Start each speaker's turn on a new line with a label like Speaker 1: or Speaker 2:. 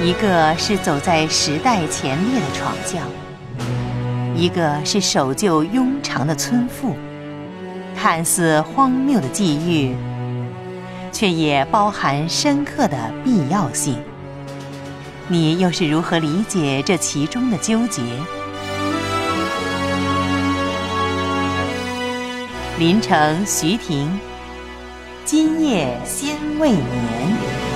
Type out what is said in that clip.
Speaker 1: 一个是走在时代前列的闯将，一个是守旧庸常的村妇，看似荒谬的际遇，却也包含深刻的必要性。你又是如何理解这其中的纠结？林城徐婷，今夜先未眠。